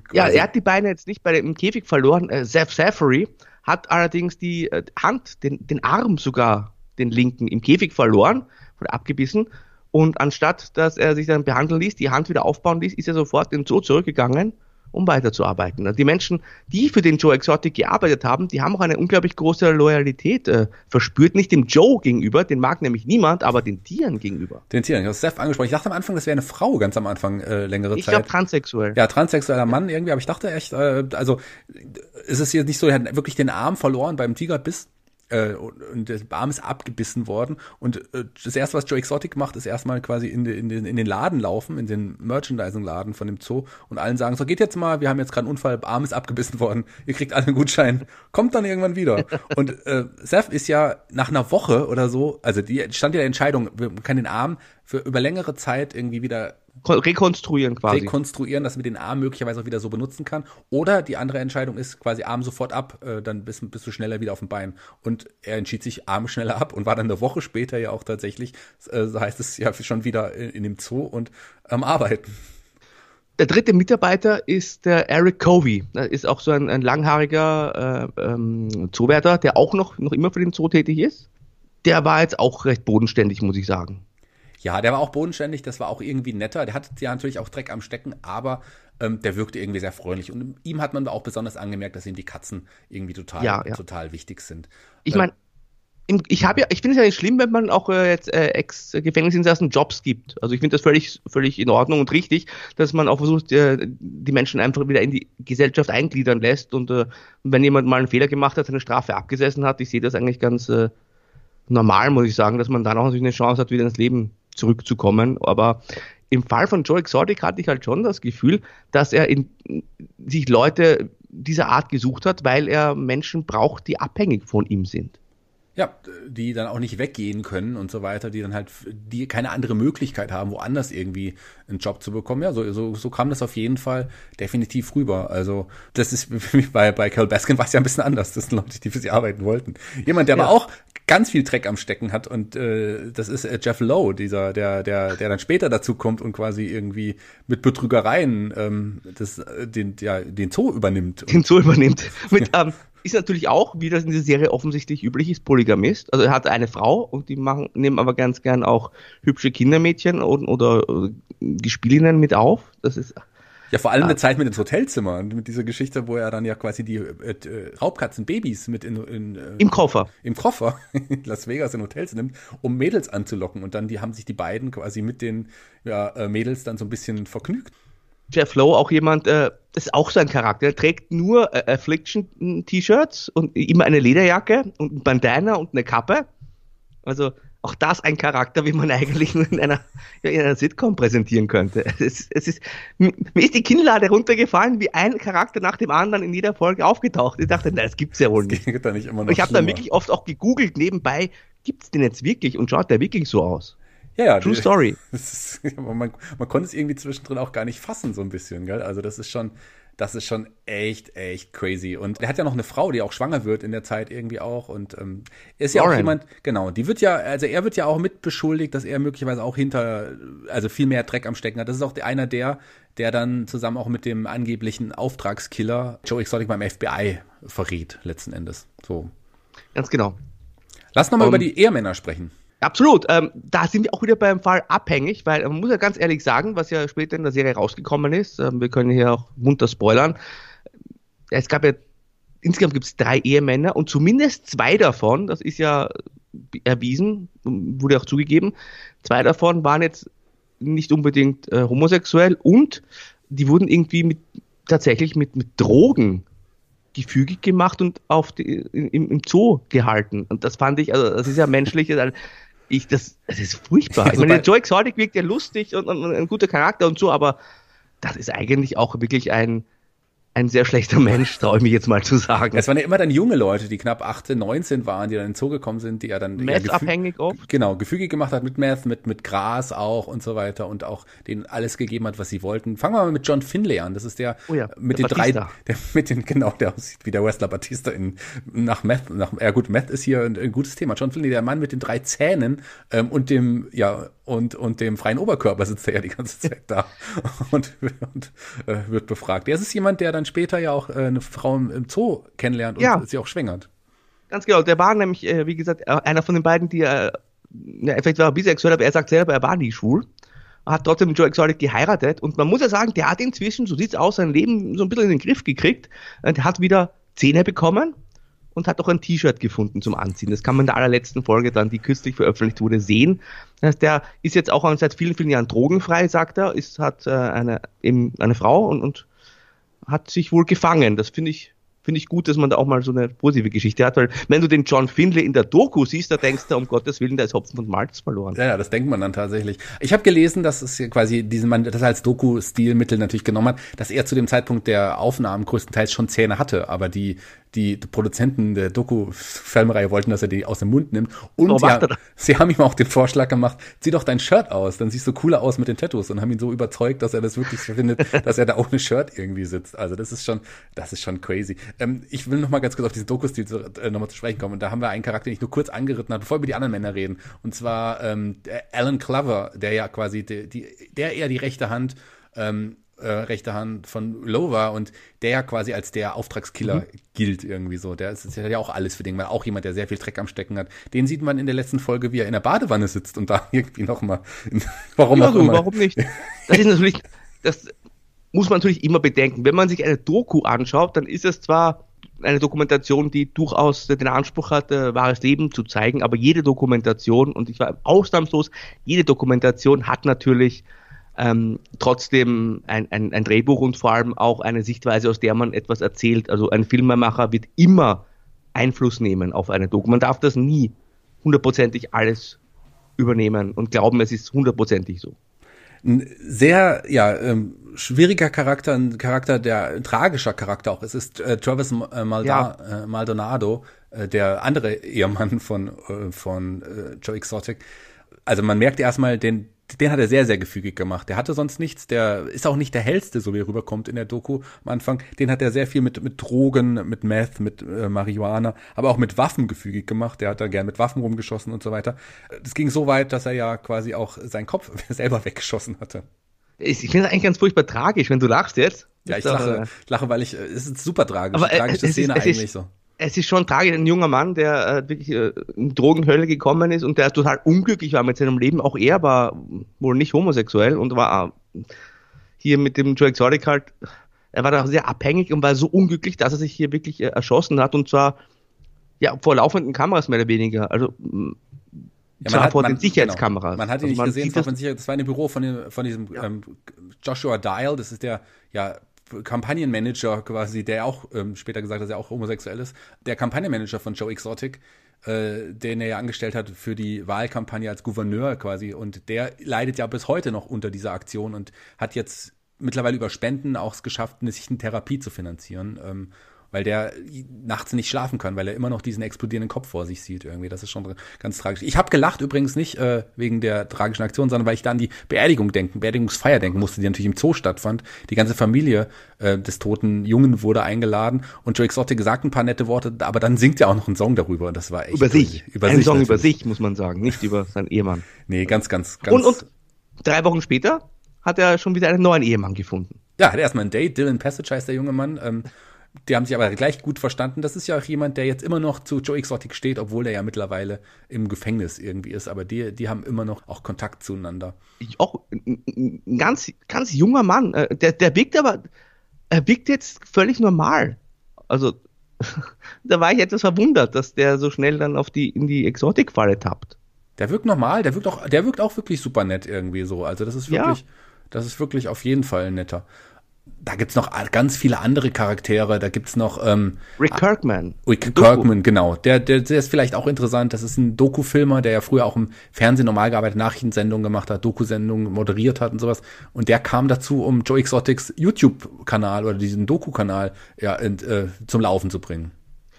[SPEAKER 1] Quasi. Ja, er hat die Beine jetzt nicht bei dem Käfig verloren. Äh, Seth Safari hat allerdings die äh, Hand, den, den Arm sogar, den linken, im Käfig verloren, wurde abgebissen. Und anstatt, dass er sich dann behandeln ließ, die Hand wieder aufbauen ließ, ist er sofort in den Zoo zurückgegangen um weiterzuarbeiten. Also die Menschen, die für den Joe Exotic gearbeitet haben, die haben auch eine unglaublich große Loyalität äh, verspürt. Nicht dem Joe gegenüber, den mag nämlich niemand, aber den Tieren gegenüber.
[SPEAKER 2] Den Tieren, ich habe Steph angesprochen. Ich dachte am Anfang, das wäre eine Frau ganz am Anfang äh, längere
[SPEAKER 1] ich
[SPEAKER 2] Zeit.
[SPEAKER 1] Ich glaube transsexuell.
[SPEAKER 2] Ja, transsexueller Mann irgendwie, aber ich dachte echt, äh, also ist es jetzt nicht so, er hat wirklich den Arm verloren beim Tigerbiss äh, und der Arm ist abgebissen worden. Und äh, das erste, was Joe Exotic macht, ist erstmal quasi in, de, in, den, in den Laden laufen, in den Merchandising-Laden von dem Zoo und allen sagen, so geht jetzt mal, wir haben jetzt gerade einen Unfall, Arm ist abgebissen worden, ihr kriegt alle einen Gutschein, kommt dann irgendwann wieder. *laughs* und äh, Seth ist ja nach einer Woche oder so, also die stand ja der Entscheidung, man kann den Arm für über längere Zeit irgendwie wieder
[SPEAKER 1] rekonstruieren quasi.
[SPEAKER 2] Rekonstruieren, dass man den Arm möglicherweise auch wieder so benutzen kann. Oder die andere Entscheidung ist quasi Arm sofort ab, äh, dann bist, bist, du schneller wieder auf dem Bein. Und er entschied sich Arm schneller ab und war dann eine Woche später ja auch tatsächlich, äh, so heißt es ja schon wieder in, in dem Zoo und am ähm, Arbeiten.
[SPEAKER 1] Der dritte Mitarbeiter ist der Eric Covey. Das ist auch so ein, ein langhaariger äh, ähm, Zoowärter, der auch noch, noch immer für den Zoo tätig ist. Der war jetzt auch recht bodenständig, muss ich sagen.
[SPEAKER 2] Ja, der war auch bodenständig, das war auch irgendwie netter. Der hatte ja natürlich auch Dreck am Stecken, aber ähm, der wirkte irgendwie sehr freundlich. Und ihm hat man auch besonders angemerkt, dass ihm die Katzen irgendwie total, ja, ja. total wichtig sind.
[SPEAKER 1] Ich meine, ich habe ja, ich finde es ja nicht schlimm, wenn man auch äh, jetzt äh, Ex-Gefängnisinsassen Jobs gibt. Also ich finde das völlig, völlig in Ordnung und richtig, dass man auch versucht, äh, die Menschen einfach wieder in die Gesellschaft eingliedern lässt. Und äh, wenn jemand mal einen Fehler gemacht hat, seine Strafe abgesessen hat, ich sehe das eigentlich ganz äh, normal, muss ich sagen, dass man dann auch natürlich eine Chance hat, wieder ins Leben zurückzukommen. Aber im Fall von Joe Exotic hatte ich halt schon das Gefühl, dass er in, sich Leute dieser Art gesucht hat, weil er Menschen braucht, die abhängig von ihm sind.
[SPEAKER 2] Ja, die dann auch nicht weggehen können und so weiter, die dann halt, die keine andere Möglichkeit haben, woanders irgendwie einen Job zu bekommen. Ja, so, so, so kam das auf jeden Fall definitiv rüber. Also, das ist *laughs* bei, bei Carol Baskin war es ja ein bisschen anders. Das sind Leute, die für sie arbeiten wollten. Jemand, der ja. aber auch ganz viel Dreck am Stecken hat und äh, das ist äh, Jeff Lowe, dieser, der, der, der dann später dazu kommt und quasi irgendwie mit Betrügereien ähm, das, äh, den, ja, den Zoo übernimmt.
[SPEAKER 1] Den Zoo übernimmt. *laughs* mit, ähm, ist natürlich auch, wie das in dieser Serie offensichtlich üblich ist, Polygamist. Also er hat eine Frau und die machen, nehmen aber ganz gern auch hübsche Kindermädchen und, oder, oder Gespielinnen mit auf. Das ist
[SPEAKER 2] ja, vor allem eine Zeit mit ins Hotelzimmer und mit dieser Geschichte, wo er dann ja quasi die äh, äh Raubkatzenbabys mit in, in
[SPEAKER 1] äh, im Koffer
[SPEAKER 2] im Koffer in Las Vegas in Hotels nimmt, um Mädels anzulocken und dann die haben sich die beiden quasi mit den ja, äh, Mädels dann so ein bisschen vergnügt.
[SPEAKER 1] Jeff Lowe auch jemand, äh, das ist auch so ein Charakter, er trägt nur äh, Affliction-T-Shirts und immer eine Lederjacke und ein Bandana und eine Kappe. Also auch das ein Charakter, wie man *laughs* eigentlich nur in einer, in einer Sitcom präsentieren könnte. Es, es ist, mir ist die Kinnlade runtergefallen, wie ein Charakter nach dem anderen in jeder Folge aufgetaucht. Ich dachte, na, das gibt's ja wohl nicht.
[SPEAKER 2] nicht
[SPEAKER 1] ich habe dann wirklich oft auch gegoogelt nebenbei, gibt's den jetzt wirklich und schaut der wirklich so aus?
[SPEAKER 2] Ja, ja.
[SPEAKER 1] True Story. *laughs*
[SPEAKER 2] Ist, man, man konnte es irgendwie zwischendrin auch gar nicht fassen, so ein bisschen, gell? Also das ist schon, das ist schon echt, echt crazy. Und er hat ja noch eine Frau, die auch schwanger wird in der Zeit irgendwie auch. Und ähm, er ist ja
[SPEAKER 1] Lauren.
[SPEAKER 2] auch jemand, genau, die wird ja, also er wird ja auch mit beschuldigt, dass er möglicherweise auch hinter, also viel mehr Dreck am Stecken hat. Das ist auch der- einer der, der dann zusammen auch mit dem angeblichen Auftragskiller Joe Exotic beim FBI verriet, letzten Endes. So.
[SPEAKER 1] Ganz genau.
[SPEAKER 2] Lass nochmal
[SPEAKER 1] Um,
[SPEAKER 2] über die Ehemänner sprechen.
[SPEAKER 1] Absolut. Ähm, da sind wir auch wieder beim Fall abhängig, weil man muss ja ganz ehrlich sagen, was ja später in der Serie rausgekommen ist, ähm, wir können hier auch munter spoilern. Es gab ja, insgesamt gibt es drei Ehemänner und zumindest zwei davon, das ist ja erwiesen, wurde auch zugegeben, zwei davon waren jetzt nicht unbedingt äh, homosexuell und die wurden irgendwie mit tatsächlich mit, mit Drogen gefügig gemacht und auf die, im, im Zoo gehalten. Und das fand ich, also das ist ja menschlich, also ich, das, das ist furchtbar.
[SPEAKER 2] Also
[SPEAKER 1] ich meine, der Joe Exotic wirkt ja lustig und, und, und ein guter Charakter und so, aber das ist eigentlich auch wirklich ein, ein sehr schlechter Mensch, traue ich mich jetzt mal zu sagen.
[SPEAKER 2] Es waren ja immer dann junge Leute, die knapp 18, 19 waren, die dann in den Zoo gekommen sind, die er dann ja,
[SPEAKER 1] Meth-abhängig oft.
[SPEAKER 2] Genau, gefügig gemacht hat mit Meth, mit, mit Gras auch und so weiter und auch denen alles gegeben hat, was sie wollten. Fangen wir mal mit John Finlay an. Das ist der
[SPEAKER 1] Oh ja,
[SPEAKER 2] mit
[SPEAKER 1] der
[SPEAKER 2] den drei,
[SPEAKER 1] Batista. *laughs*
[SPEAKER 2] der mit den, genau, der aussieht wie der Wrestler Batista in, nach Meth, nach, ja gut, Meth ist hier ein, ein gutes Thema. John Finlay, der Mann mit den drei Zähnen ähm, und dem, ja, und, und dem freien Oberkörper sitzt er ja die ganze Zeit da und, und äh, wird befragt. Der ist jemand, der dann später ja auch äh, eine Frau im, im Zoo kennenlernt und
[SPEAKER 1] Ja.
[SPEAKER 2] sie auch schwängert.
[SPEAKER 1] Ganz genau, der war nämlich, äh, wie gesagt, äh, einer von den beiden, die, äh, ja, vielleicht war er bisexuell, aber er sagt selber, er war nie schwul. Hat trotzdem Joe Exotic geheiratet und man muss ja sagen, der hat inzwischen, so sieht's aus, sein Leben so ein bisschen in den Griff gekriegt. Äh, Der hat wieder Zähne bekommen und hat auch ein T-Shirt gefunden zum Anziehen. Das kann man in der allerletzten Folge dann, die kürzlich veröffentlicht wurde, sehen. Das heißt, der ist jetzt auch seit vielen, vielen Jahren drogenfrei, sagt er, ist, hat äh, eine, eben eine Frau und, und hat sich wohl gefangen. Das finde ich, finde ich gut, dass man da auch mal so eine positive Geschichte hat, weil wenn du den John Finlay in der Doku siehst, da denkst du, um Gottes Willen, da ist Hopfen und Malz verloren.
[SPEAKER 2] Ja, ja, das denkt man dann tatsächlich. Ich habe gelesen, dass es quasi diesen Mann, das als Doku-Stilmittel natürlich genommen hat, dass er zu dem Zeitpunkt der Aufnahmen größtenteils schon Zähne hatte, aber die die Produzenten der Doku-Filmreihe wollten, dass er die aus dem Mund nimmt. Und
[SPEAKER 1] So er
[SPEAKER 2] haben,
[SPEAKER 1] das.
[SPEAKER 2] sie haben ihm auch den Vorschlag gemacht, zieh doch dein Shirt aus, dann siehst du cooler aus mit den Tattoos und haben ihn so überzeugt, dass er das wirklich so findet, *laughs* dass er da ohne Shirt irgendwie sitzt. Also das ist schon, das ist schon crazy. Ähm, ich will noch mal ganz kurz auf diesen Doku-Stil zu, äh, nochmal zu sprechen kommen. Und da haben wir einen Charakter, den ich nur kurz angeritten habe, bevor wir über die anderen Männer reden. Und zwar ähm, Alan Clover, der ja quasi die, die, der eher die rechte Hand ähm, äh, rechte Hand von war und der ja quasi als der Auftragskiller gilt irgendwie so. Der ist, ist ja auch alles für den, weil auch jemand, der sehr viel Dreck am Stecken hat. Den sieht man in der letzten Folge, wie er in der Badewanne sitzt und da *laughs* irgendwie noch mal, warum
[SPEAKER 1] Ja,
[SPEAKER 2] auch
[SPEAKER 1] so,
[SPEAKER 2] immer.
[SPEAKER 1] warum nicht? Das ist natürlich, das muss man natürlich immer bedenken. Wenn man sich eine Doku anschaut, dann ist es zwar eine Dokumentation, die durchaus den Anspruch hat, äh, wahres Leben zu zeigen, aber jede Dokumentation, und ich war ausnahmslos, jede Dokumentation hat natürlich ähm, trotzdem ein, ein, ein Drehbuch und vor allem auch eine Sichtweise, aus der man etwas erzählt. Also ein Filmemacher wird immer Einfluss nehmen auf eine Doku. Man darf das nie hundertprozentig alles übernehmen und glauben, es ist hundertprozentig so.
[SPEAKER 2] ein sehr ja ähm, schwieriger Charakter, ein Charakter, der ein tragischer Charakter auch ist, ist äh, Travis äh, Malda, äh, Maldonado, äh, der andere Ehemann von äh, von äh, Joe Exotic. Also man merkt erstmal, den den hat er sehr, sehr gefügig gemacht. Der hatte sonst nichts, der ist auch nicht der hellste, so wie er rüberkommt in der Doku am Anfang. Den hat er sehr viel mit, mit Drogen, mit Meth, mit äh, Marihuana, aber auch mit Waffen gefügig gemacht. Der hat da gern mit Waffen rumgeschossen und so weiter. Das ging so weit, dass er ja quasi auch seinen Kopf *laughs* selber weggeschossen hatte.
[SPEAKER 1] Ich finde das eigentlich ganz furchtbar tragisch, wenn du lachst jetzt.
[SPEAKER 2] Ja, ich
[SPEAKER 1] Ist
[SPEAKER 2] lache,
[SPEAKER 1] äh,
[SPEAKER 2] lache, weil ich, äh, es ist super tragisch,
[SPEAKER 1] Aber, äh,
[SPEAKER 2] tragische
[SPEAKER 1] es ist-
[SPEAKER 2] Szene
[SPEAKER 1] es ist-
[SPEAKER 2] eigentlich so.
[SPEAKER 1] Es ist schon tragisch, ein junger Mann, der äh, wirklich äh, in Drogenhölle gekommen ist und der total unglücklich war mit seinem Leben. Auch er war wohl nicht homosexuell und war hier mit dem Joe Exotic halt, er war da sehr abhängig und war so unglücklich, dass er sich hier wirklich äh, erschossen hat und zwar ja vor laufenden Kameras mehr oder weniger. Also
[SPEAKER 2] Ja,
[SPEAKER 1] zwar vor den Sicherheitskameras.
[SPEAKER 2] Genau. Man hat ihn
[SPEAKER 1] Also
[SPEAKER 2] nicht
[SPEAKER 1] man
[SPEAKER 2] gesehen,
[SPEAKER 1] das-
[SPEAKER 2] sicher, das war in dem Büro von, dem, von diesem ähm, Joshua Dial, das ist der ja, Kampagnenmanager quasi, der auch ähm, später gesagt hat, dass er auch homosexuell ist, der Kampagnenmanager von Joe Exotic, äh, den er ja angestellt hat für die Wahlkampagne als Gouverneur quasi. Und der leidet ja bis heute noch unter dieser Aktion und hat jetzt mittlerweile über Spenden auch es geschafft, sich eine Therapie zu finanzieren. Ähm, weil der nachts nicht schlafen kann, weil er immer noch diesen explodierenden Kopf vor sich sieht irgendwie. Das ist schon ganz tragisch. Ich habe gelacht übrigens nicht äh, wegen der tragischen Aktion, sondern weil ich da an die Beerdigung denken, Beerdigungsfeier denken musste, die natürlich im Zoo stattfand. Die ganze Familie äh, des toten Jungen wurde eingeladen und Joe Exotic sagt ein paar nette Worte, aber dann singt er auch noch einen Song darüber und das war echt
[SPEAKER 1] über sich, über ein sich Song natürlich. über sich muss man sagen, nicht über seinen Ehemann. *laughs*
[SPEAKER 2] Nee, ganz, ganz, ganz.
[SPEAKER 1] Und, und drei Wochen später hat er schon wieder einen neuen Ehemann gefunden.
[SPEAKER 2] Ja, hat erstmal ein Date. Dylan Passage heißt der junge Mann. Ähm, die haben sich aber gleich gut verstanden. Das ist ja auch jemand, der jetzt immer noch zu Joe Exotic steht, obwohl er ja mittlerweile im Gefängnis irgendwie ist. Aber die, die haben immer noch auch Kontakt zueinander.
[SPEAKER 1] Auch ein ganz, ganz junger Mann. Äh, der, der wirkt aber, er wirkt jetzt völlig normal. Also, *laughs* da war ich etwas verwundert, dass der so schnell dann auf die, in die Exotic-Falle tappt.
[SPEAKER 2] Der wirkt normal, der wirkt auch, der wirkt auch wirklich super nett irgendwie so. Also, das ist wirklich, ja. das ist wirklich auf jeden Fall netter da gibt's noch ganz viele andere Charaktere. Da gibt's noch ähm,
[SPEAKER 1] Rick Kirkman.
[SPEAKER 2] Rick Kirkman, genau. Der, der, der ist vielleicht auch interessant. Das ist ein Doku-Filmer, der ja früher auch im Fernsehen normal gearbeitet, Nachrichtensendungen gemacht hat, Doku-Sendungen moderiert hat und sowas. Und der kam dazu, um Joe Exotics YouTube-Kanal oder diesen Doku-Kanal ja, äh, zum Laufen zu bringen.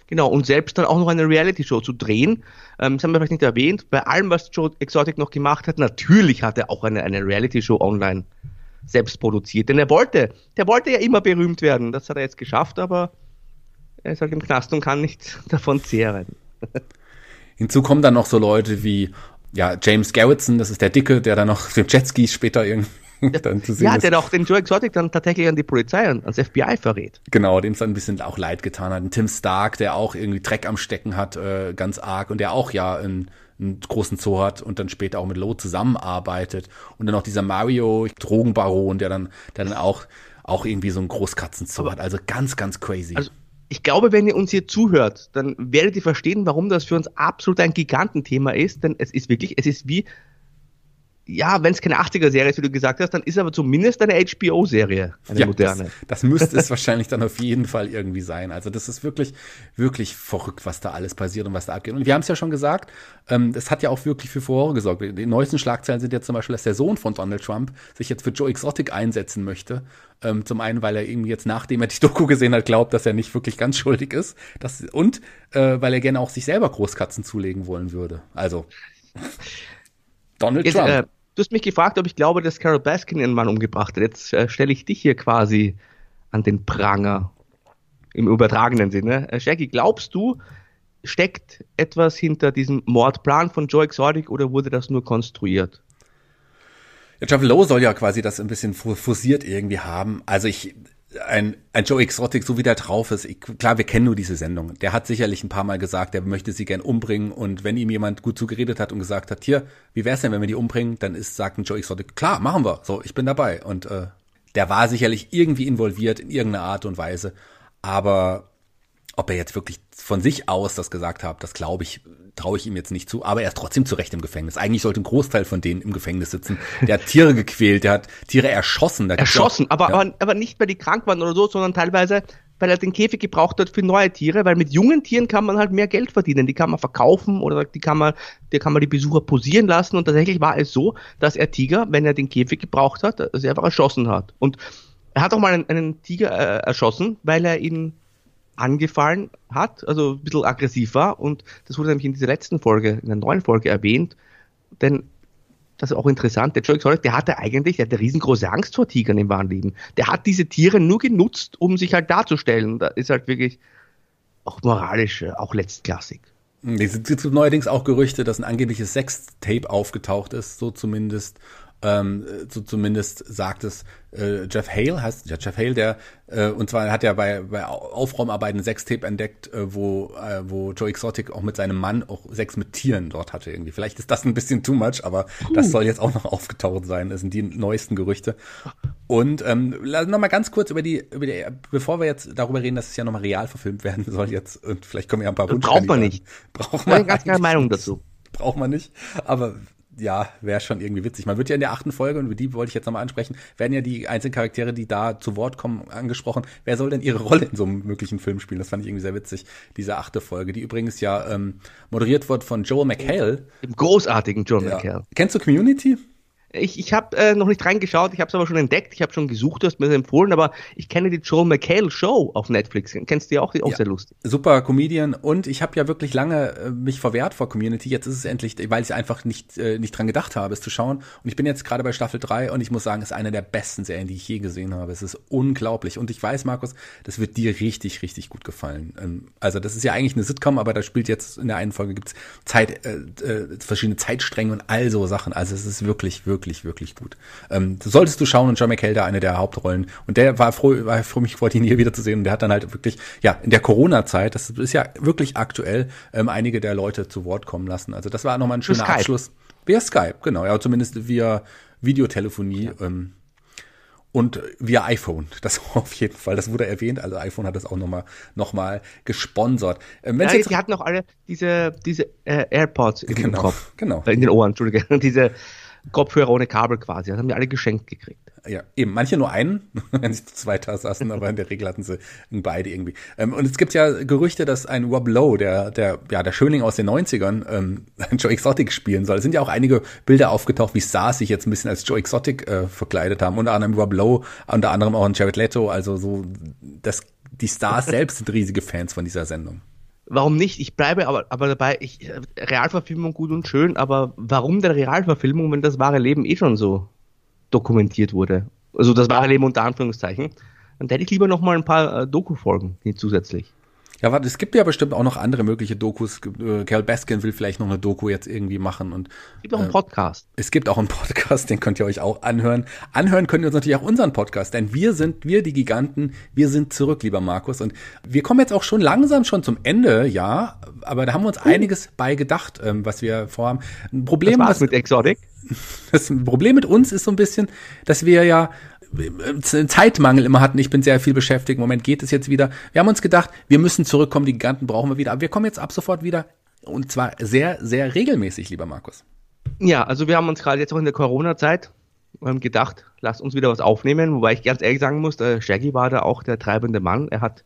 [SPEAKER 1] Genau, und selbst dann auch noch eine Reality-Show zu drehen. Ähm, das haben wir vielleicht nicht erwähnt. Bei allem, was Joe Exotic noch gemacht hat, natürlich hat er auch eine, eine Reality-Show online selbst produziert. Denn er wollte, der wollte ja immer berühmt werden. Das hat er jetzt geschafft, aber er ist halt im Knast und kann nicht *laughs* davon zehren.
[SPEAKER 2] Hinzu kommen dann noch so Leute wie ja, James Garretson, das ist der Dicke, der dann noch *laughs* dem Jetski später irgendwie
[SPEAKER 1] dann zu sehen Ja, ist. der doch den Joe Exotic dann tatsächlich an die Polizei, und ans FBI verrät.
[SPEAKER 2] Genau, dem es dann ein bisschen auch leid getan hat. Ein Tim Stark, der auch irgendwie Dreck am Stecken hat, äh, ganz arg, und der auch ja ein einen großen Zoo hat und dann später auch mit Lo zusammenarbeitet. Und dann noch dieser Mario Drogenbaron, der dann, der dann auch, auch irgendwie so einen Großkatzenzoo hat. Also ganz, ganz crazy.
[SPEAKER 1] Also ich glaube, wenn ihr uns hier zuhört, dann werdet ihr verstehen, warum das für uns absolut ein Gigantenthema ist, denn es ist wirklich, es ist wie ja, wenn es keine 80er-Serie ist, wie du gesagt hast, dann ist aber zumindest eine HBO-Serie, eine ja, moderne.
[SPEAKER 2] Das, das müsste es wahrscheinlich dann auf jeden Fall irgendwie sein. Also das ist wirklich, wirklich verrückt, was da alles passiert und was da abgeht. Und wir haben es ja schon gesagt, ähm, das hat ja auch wirklich für Furore gesorgt. Die neuesten Schlagzeilen sind jetzt zum Beispiel, dass der Sohn von Donald Trump sich jetzt für Joe Exotic einsetzen möchte. Ähm, zum einen, weil er irgendwie jetzt, nachdem er die Doku gesehen hat, glaubt, dass er nicht wirklich ganz schuldig ist. Das, und äh, weil er gerne auch sich selber Großkatzen zulegen wollen würde. Also
[SPEAKER 1] Donald jetzt, Trump. Äh, Du hast mich gefragt, ob ich glaube, dass Carol Baskin ihren Mann umgebracht hat. Jetzt äh, stelle ich dich hier quasi an den Pranger. Im übertragenen Sinne. Äh, Shaggy, glaubst du, steckt etwas hinter diesem Mordplan von Joe Exotic oder wurde das nur konstruiert?
[SPEAKER 2] Ja, Jeff Lowe soll ja quasi das ein bisschen forciert irgendwie haben. Also ich, ein, ein Joe Exotic, so wie der drauf ist, ich, klar, wir kennen nur diese Sendung. Der hat sicherlich ein paar Mal gesagt, er möchte sie gern umbringen und wenn ihm jemand gut zugeredet hat und gesagt hat, hier, wie wär's denn, wenn wir die umbringen, dann ist, sagt ein Joe Exotic, klar, machen wir, so, ich bin dabei. Und äh, der war sicherlich irgendwie involviert in irgendeiner Art und Weise, aber ob er jetzt wirklich von sich aus das gesagt hat, das glaube ich, traue ich ihm jetzt nicht zu, aber er ist trotzdem zu Recht im Gefängnis. Eigentlich sollte ein Großteil von denen im Gefängnis sitzen. Der hat Tiere gequält, der hat Tiere erschossen.
[SPEAKER 1] erschossen, auch, aber, ja. aber, aber nicht, weil die krank waren oder so, sondern teilweise, weil er den Käfig gebraucht hat für neue Tiere, weil mit jungen Tieren kann man halt mehr Geld verdienen. Die kann man verkaufen oder die kann man, die kann man die Besucher posieren lassen. Und tatsächlich war es so, dass er Tiger, wenn er den Käfig gebraucht hat, also einfach erschossen hat. Und er hat auch mal einen, einen Tiger äh, erschossen, weil er ihn angefallen hat, also ein bisschen aggressiv war. Und das wurde nämlich in dieser letzten Folge, in der neuen Folge erwähnt. Denn das ist auch interessant, der Joe Exotic, der hatte eigentlich, der hatte riesengroße Angst vor Tigern im wahren Leben. Der hat diese Tiere nur genutzt, um sich halt darzustellen. Da ist halt wirklich auch moralisch, äh, auch letztklassig.
[SPEAKER 2] Es gibt neuerdings auch Gerüchte, dass ein angebliches Sextape aufgetaucht ist, so zumindest ähm, so zumindest sagt es äh, Jeff Hale, heißt ja Jeff Hale, der äh, und zwar hat er bei, bei Aufräumarbeiten Sextape entdeckt, äh, wo äh, wo Joe Exotic auch mit seinem Mann auch Sex mit Tieren dort hatte irgendwie. Vielleicht ist das ein bisschen too much, aber uh. das soll jetzt auch noch aufgetaucht sein. Das sind die neuesten Gerüchte. Und ähm, noch mal ganz kurz über die über die, bevor wir jetzt darüber reden, dass es ja noch mal real verfilmt werden soll jetzt und vielleicht kommen ja ein paar.
[SPEAKER 1] Braucht man nicht.
[SPEAKER 2] Braucht man.
[SPEAKER 1] Ganz keine Meinung dazu
[SPEAKER 2] braucht man nicht. Aber ja, wäre schon irgendwie witzig. Man wird ja in der achten Folge, und die wollte ich jetzt nochmal ansprechen, werden ja die einzelnen Charaktere, die da zu Wort kommen, angesprochen. Wer soll denn ihre *laughs* Rolle in so einem möglichen Film spielen? Das fand ich irgendwie sehr witzig, diese achte Folge, die übrigens ja ähm, moderiert wird von Joel McHale.
[SPEAKER 1] Dem großartigen Joel ja. McHale.
[SPEAKER 2] Kennst du Community?
[SPEAKER 1] Ich, ich habe äh, noch nicht reingeschaut, ich habe es aber schon entdeckt, ich habe schon gesucht, du hast mir das empfohlen, aber ich kenne die Joel McHale Show auf Netflix. Kennst du die auch? Die auch ja, sehr lustig.
[SPEAKER 2] Super Comedian und ich habe ja wirklich lange äh, mich verwehrt vor Community. Jetzt ist es endlich, weil ich einfach nicht, äh, nicht dran gedacht habe, es zu schauen. Und ich bin jetzt gerade bei Staffel 3 und ich muss sagen, es ist eine der besten Serien, die ich je gesehen habe. Es ist unglaublich. Und ich weiß, Markus, das wird dir richtig, richtig gut gefallen. Ähm, also das ist ja eigentlich eine Sitcom, aber da spielt jetzt in der einen Folge gibt's Zeit, äh, äh, verschiedene Zeitstränge und all so Sachen. Also es ist wirklich, wirklich, wirklich gut. Ähm, solltest du schauen und John McHale da eine der Hauptrollen. Und der war froh, war froh, mich vor ihn hier wieder zu sehen. Und der hat dann halt wirklich, ja, in der Corona-Zeit, das ist ja wirklich aktuell, ähm, einige der Leute zu Wort kommen lassen. Also das war nochmal ein schöner Abschluss. Via Skype, genau, ja, zumindest via Videotelefonie. Ja. Ähm, und via iPhone. Das *laughs* auf jeden Fall. Das wurde erwähnt. Also iPhone hat das auch nochmal noch mal gesponsert.
[SPEAKER 1] Ähm, ja, die hatten auch alle diese, diese äh, AirPods in
[SPEAKER 2] genau, Kopf. Genau.
[SPEAKER 1] In den Ohren, Entschuldige. *laughs* Diese Kopfhörer ohne Kabel quasi. Das haben die alle geschenkt gekriegt.
[SPEAKER 2] Ja, eben. Manche nur einen, *laughs* wenn sie zu zweit saßen, aber in der Regel hatten sie beide irgendwie. Ähm, und es gibt ja Gerüchte, dass ein Rob Lowe, der, der, ja, der Schöning aus den 90ern, ähm, *laughs* Joe Exotic spielen soll. Es sind ja auch einige Bilder aufgetaucht, wie Stars sich jetzt ein bisschen als Joe Exotic äh, verkleidet haben. Unter anderem Rob Lowe, unter anderem auch ein Jared Leto. Also so, das, die Stars *laughs* selbst sind riesige Fans von dieser Sendung.
[SPEAKER 1] Warum nicht? Ich bleibe aber, aber dabei, ich, Realverfilmung gut und schön, aber warum denn Realverfilmung, wenn das wahre Leben eh schon so dokumentiert wurde? Also das wahre Leben unter Anführungszeichen. Dann hätte ich lieber noch mal ein paar äh, Doku-Folgen zusätzlich.
[SPEAKER 2] Ja, warte, es gibt ja bestimmt auch noch andere mögliche Dokus. Äh, Cal Baskin will vielleicht noch eine Doku jetzt irgendwie machen und
[SPEAKER 1] es gibt auch einen äh, Podcast.
[SPEAKER 2] Äh, es gibt auch einen Podcast, *laughs* den könnt ihr euch auch anhören. Anhören könnt ihr uns natürlich auch unseren Podcast, denn wir sind, wir die Giganten, wir sind zurück, lieber Markus. Und wir kommen jetzt auch schon langsam schon zum Ende, ja, aber da haben wir uns uh. einiges bei gedacht, ähm, was wir vorhaben.
[SPEAKER 1] Ein Problem was, was mit Exotic. *laughs*
[SPEAKER 2] Das Problem mit uns ist so ein bisschen, dass wir ja Zeitmangel immer hatten. Ich bin sehr viel beschäftigt. Im Moment geht es jetzt wieder. Wir haben uns gedacht, wir müssen zurückkommen. Die Giganten brauchen wir wieder. Aber wir kommen jetzt ab sofort wieder. Und zwar sehr, sehr regelmäßig, lieber Markus.
[SPEAKER 1] Ja, also wir haben uns gerade jetzt auch in der Corona-Zeit gedacht, lasst uns wieder was aufnehmen. Wobei ich ganz ehrlich sagen muss, Shaggy war da auch der treibende Mann. Er hat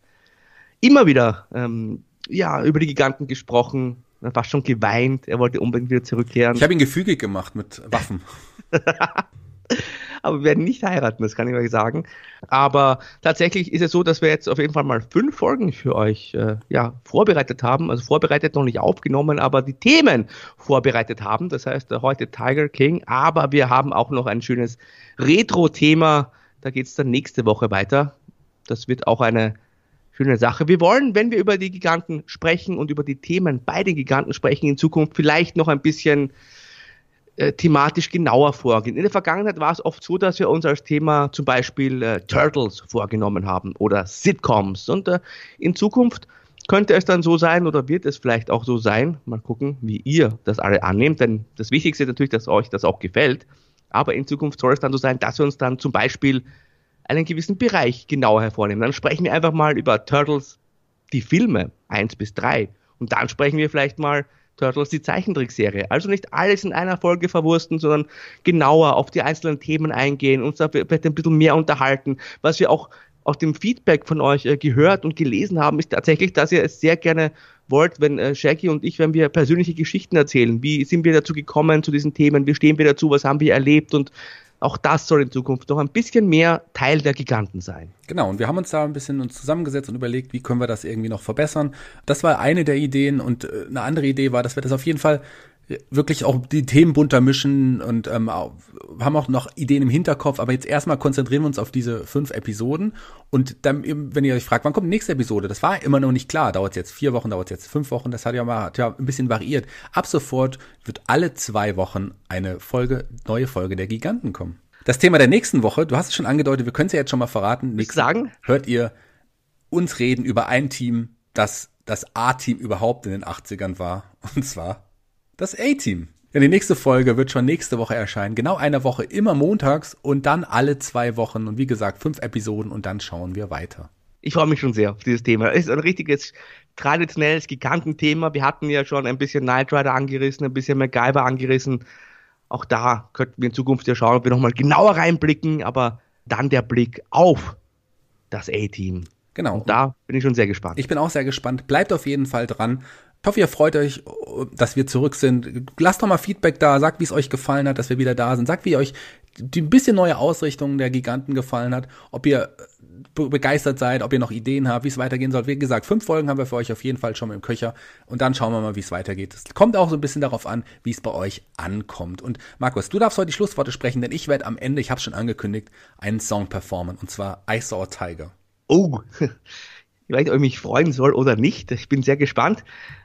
[SPEAKER 1] immer wieder ähm, ja, über die Giganten gesprochen, fast schon geweint. Er wollte unbedingt wieder zurückkehren.
[SPEAKER 2] Ich habe ihn gefügig gemacht mit Waffen. *laughs*
[SPEAKER 1] aber wir werden nicht heiraten, das kann ich euch sagen. Aber tatsächlich ist es so, dass wir jetzt auf jeden Fall mal fünf Folgen für euch äh, ja, vorbereitet haben. Also vorbereitet noch nicht aufgenommen, aber die Themen vorbereitet haben. Das heißt, äh, heute Tiger King, aber wir haben auch noch ein schönes Retro-Thema. Da geht es dann nächste Woche weiter. Das wird auch eine schöne Sache. Wir wollen, wenn wir über die Giganten sprechen und über die Themen bei den Giganten sprechen, in Zukunft vielleicht noch ein bisschen äh, thematisch genauer vorgehen. In der Vergangenheit war es oft so, dass wir uns als Thema zum Beispiel äh, Turtles vorgenommen haben oder Sitcoms. Und äh, in Zukunft könnte es dann so sein oder wird es vielleicht auch so sein, mal gucken, wie ihr das alle annehmt, denn das Wichtigste ist natürlich, dass euch das auch gefällt. Aber in Zukunft soll es dann so sein, dass wir uns dann zum Beispiel einen gewissen Bereich genauer hervornehmen. Dann sprechen wir einfach mal über Turtles, die Filme eins bis drei Und dann sprechen wir vielleicht mal Turtles, die Zeichentrickserie. Also nicht alles in einer Folge verwursten, sondern genauer auf die einzelnen Themen eingehen, uns da vielleicht ein bisschen mehr unterhalten. Was wir auch aus dem Feedback von euch äh, gehört und gelesen haben, ist tatsächlich, dass ihr es sehr gerne wollt, wenn äh, Shaggy und ich, wenn wir persönliche Geschichten erzählen. Wie sind wir dazu gekommen zu diesen Themen? Wie stehen wir dazu? Was haben wir erlebt? Und auch das soll in Zukunft noch ein bisschen mehr Teil der Giganten sein.
[SPEAKER 2] Genau, und wir haben uns da ein bisschen uns zusammengesetzt und überlegt, wie können wir das irgendwie noch verbessern. Das war eine der Ideen und äh, eine andere Idee war, dass wir das auf jeden Fall wirklich auch die Themen bunter mischen und ähm, haben auch noch Ideen im Hinterkopf, aber jetzt erstmal konzentrieren wir uns auf diese fünf Episoden und dann, wenn ihr euch fragt, wann kommt die nächste Episode, das war immer noch nicht klar, dauert jetzt vier Wochen, dauert jetzt fünf Wochen, das hat ja mal hat ja ein bisschen variiert. Ab sofort wird alle zwei Wochen eine Folge, neue Folge der Giganten kommen. Das Thema der nächsten Woche, du hast es schon angedeutet, wir können es ja jetzt schon mal verraten.
[SPEAKER 1] Nächsten sagen?
[SPEAKER 2] Hört ihr uns reden über ein Team, das das A-Team überhaupt in den 80ern war, und zwar das A-Team. Ja, die nächste Folge wird schon nächste Woche erscheinen. Genau eine Woche, immer montags und dann alle zwei Wochen. Und wie gesagt, fünf Episoden und dann schauen wir weiter.
[SPEAKER 1] Ich freue mich schon sehr auf dieses Thema. Es ist ein richtiges, traditionelles Gigantenthema. Wir hatten ja schon ein bisschen Knight Rider angerissen, ein bisschen MacGyver angerissen. Auch da könnten wir in Zukunft ja schauen, ob wir nochmal genauer reinblicken, aber dann der Blick auf das A-Team.
[SPEAKER 3] Genau.
[SPEAKER 1] Und da bin ich schon sehr gespannt.
[SPEAKER 3] Ich bin auch sehr gespannt. Bleibt auf jeden Fall dran. Ich hoffe, ihr freut euch, dass wir zurück sind. Lasst doch mal Feedback da, sagt, wie es euch gefallen hat, dass wir wieder da sind. Sagt, wie euch die ein bisschen neue Ausrichtung der Giganten gefallen hat, ob ihr begeistert seid, ob ihr noch Ideen habt, wie es weitergehen soll. Wie gesagt, fünf Folgen haben wir für euch auf jeden Fall schon mal im Köcher und dann schauen wir mal, wie es weitergeht. Es kommt auch so ein bisschen darauf an, wie es bei euch ankommt. Und Markus, du darfst heute die Schlussworte sprechen, denn ich werde am Ende, ich habe schon angekündigt, einen Song performen und zwar I Saw a Tiger.
[SPEAKER 1] Oh, *laughs* ich weiß nicht, ob ich mich freuen soll oder nicht. Ich bin sehr gespannt.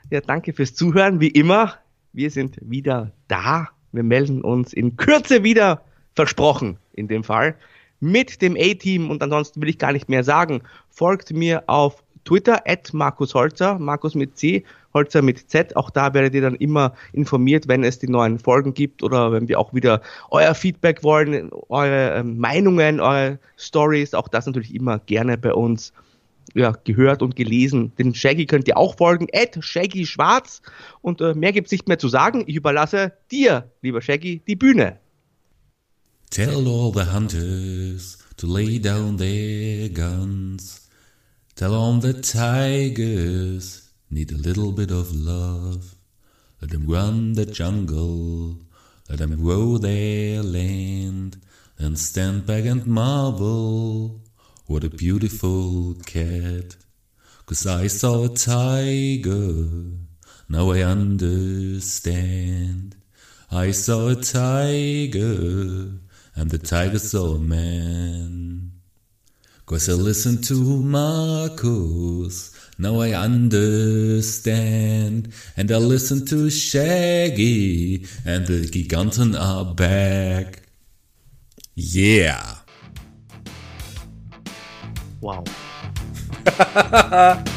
[SPEAKER 1] Ja, danke fürs Zuhören. Wie immer, wir sind wieder da. Wir melden uns in Kürze wieder, versprochen in dem Fall mit dem A-Team und ansonsten will ich gar nicht mehr sagen. Folgt mir auf Twitter at Markus Holzer, Markus mit C, Holzer mit Z. Auch da werdet ihr dann immer informiert, wenn es die neuen Folgen gibt oder wenn wir auch wieder euer Feedback wollen, eure ähm, Meinungen, eure Stories. Auch das natürlich immer gerne bei uns ja, gehört und gelesen. Den Shaggy könnt ihr auch folgen, at Shaggy Schwarz. Und äh, mehr gibt's nicht mehr zu sagen. Ich überlasse dir, lieber Shaggy, die Bühne.
[SPEAKER 2] Tell all the hunters to lay down their guns. Tell all the tigers need a little bit of love. Let them run the jungle, let them grow their land, and stand back and marvel. What a beautiful cat. Cause I saw a tiger, now I understand. I saw a tiger and the tiger saw a man. Cause I listened to Marcus, now I understand. And I listened to Shaggy, and the Giganten are back. Yeah.
[SPEAKER 1] Uau! *laughs*